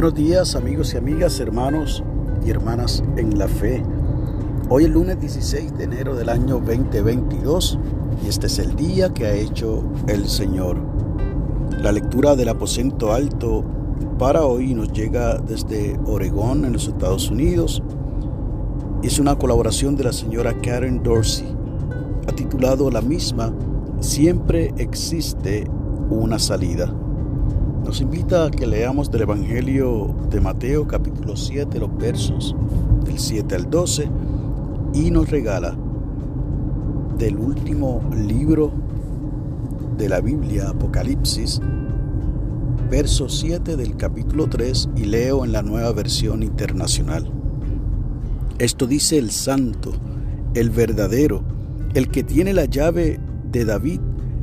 Buenos días amigos y amigas, hermanos y hermanas en la fe. Hoy es lunes 16 de enero del año 2022 y este es el día que ha hecho el Señor. La lectura del aposento alto para hoy nos llega desde Oregón en los Estados Unidos. Es una colaboración de la señora Karen Dorsey. Ha titulado la misma Siempre existe una salida nos invita a que leamos del Evangelio de Mateo capítulo 7, los versos del 7 al 12, y nos regala del último libro de la Biblia, Apocalipsis, verso 7 del capítulo 3, y leo en la nueva versión internacional. Esto dice el santo, el verdadero, el que tiene la llave de David,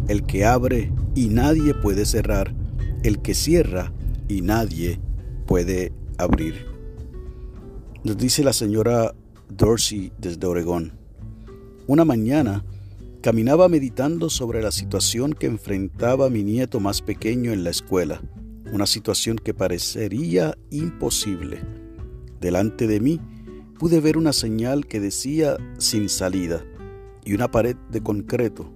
el que abre y nadie puede cerrar el que cierra y nadie puede abrir. Nos dice la señora Dorsey desde Oregón. Una mañana caminaba meditando sobre la situación que enfrentaba mi nieto más pequeño en la escuela, una situación que parecería imposible. Delante de mí pude ver una señal que decía sin salida y una pared de concreto.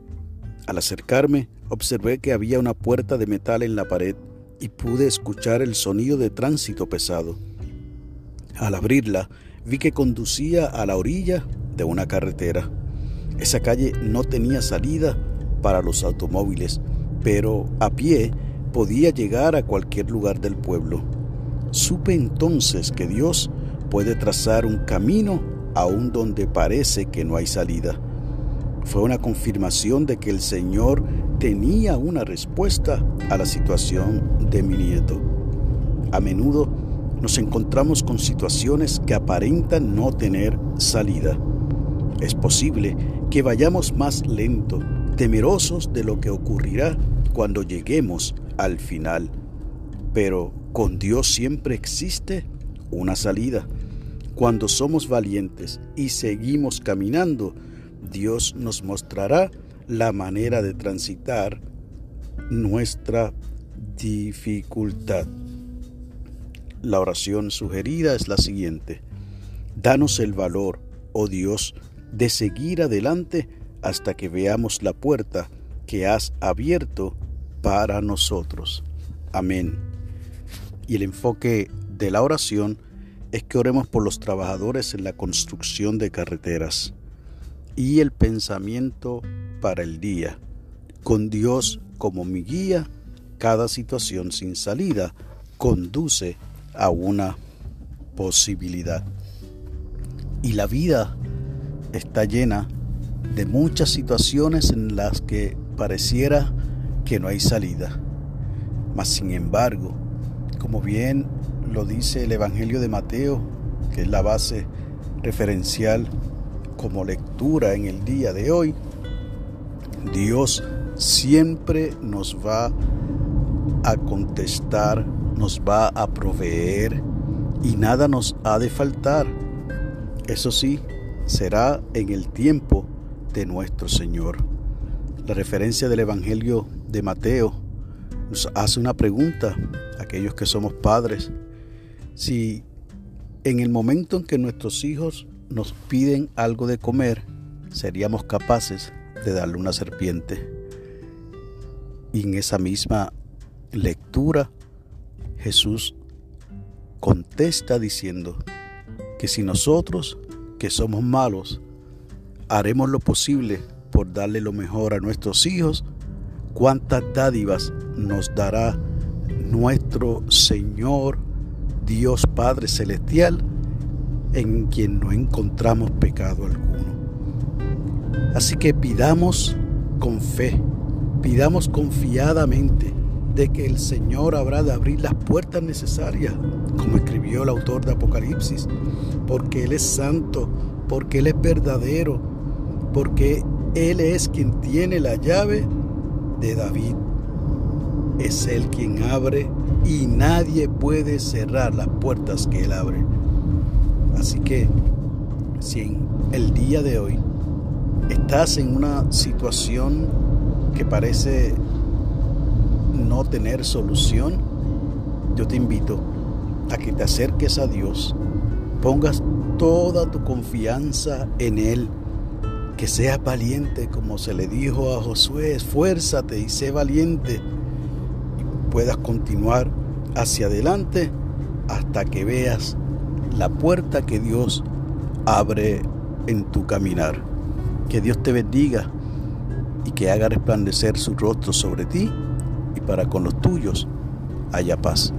Al acercarme observé que había una puerta de metal en la pared y pude escuchar el sonido de tránsito pesado. Al abrirla, vi que conducía a la orilla de una carretera. Esa calle no tenía salida para los automóviles, pero a pie podía llegar a cualquier lugar del pueblo. Supe entonces que Dios puede trazar un camino aún donde parece que no hay salida. Fue una confirmación de que el Señor tenía una respuesta a la situación de mi nieto. A menudo nos encontramos con situaciones que aparentan no tener salida. Es posible que vayamos más lento, temerosos de lo que ocurrirá cuando lleguemos al final. Pero con Dios siempre existe una salida. Cuando somos valientes y seguimos caminando, Dios nos mostrará la manera de transitar nuestra dificultad. La oración sugerida es la siguiente. Danos el valor, oh Dios, de seguir adelante hasta que veamos la puerta que has abierto para nosotros. Amén. Y el enfoque de la oración es que oremos por los trabajadores en la construcción de carreteras y el pensamiento para el día. Con Dios como mi guía, cada situación sin salida conduce a una posibilidad. Y la vida está llena de muchas situaciones en las que pareciera que no hay salida. Mas sin embargo, como bien lo dice el Evangelio de Mateo, que es la base referencial como lectura en el día de hoy, Dios siempre nos va a contestar, nos va a proveer y nada nos ha de faltar. Eso sí, será en el tiempo de nuestro Señor. La referencia del Evangelio de Mateo nos hace una pregunta a aquellos que somos padres. Si en el momento en que nuestros hijos nos piden algo de comer, seríamos capaces de darle una serpiente. Y en esa misma lectura, Jesús contesta diciendo que si nosotros, que somos malos, haremos lo posible por darle lo mejor a nuestros hijos, cuántas dádivas nos dará nuestro Señor Dios Padre Celestial en quien no encontramos pecado alguno. Así que pidamos con fe, pidamos confiadamente de que el Señor habrá de abrir las puertas necesarias, como escribió el autor de Apocalipsis, porque Él es santo, porque Él es verdadero, porque Él es quien tiene la llave de David. Es Él quien abre y nadie puede cerrar las puertas que Él abre. Así que si en el día de hoy estás en una situación que parece no tener solución, yo te invito a que te acerques a Dios, pongas toda tu confianza en Él, que seas valiente como se le dijo a Josué, esfuérzate y sé valiente y puedas continuar hacia adelante hasta que veas la puerta que Dios abre en tu caminar. Que Dios te bendiga y que haga resplandecer su rostro sobre ti y para con los tuyos haya paz.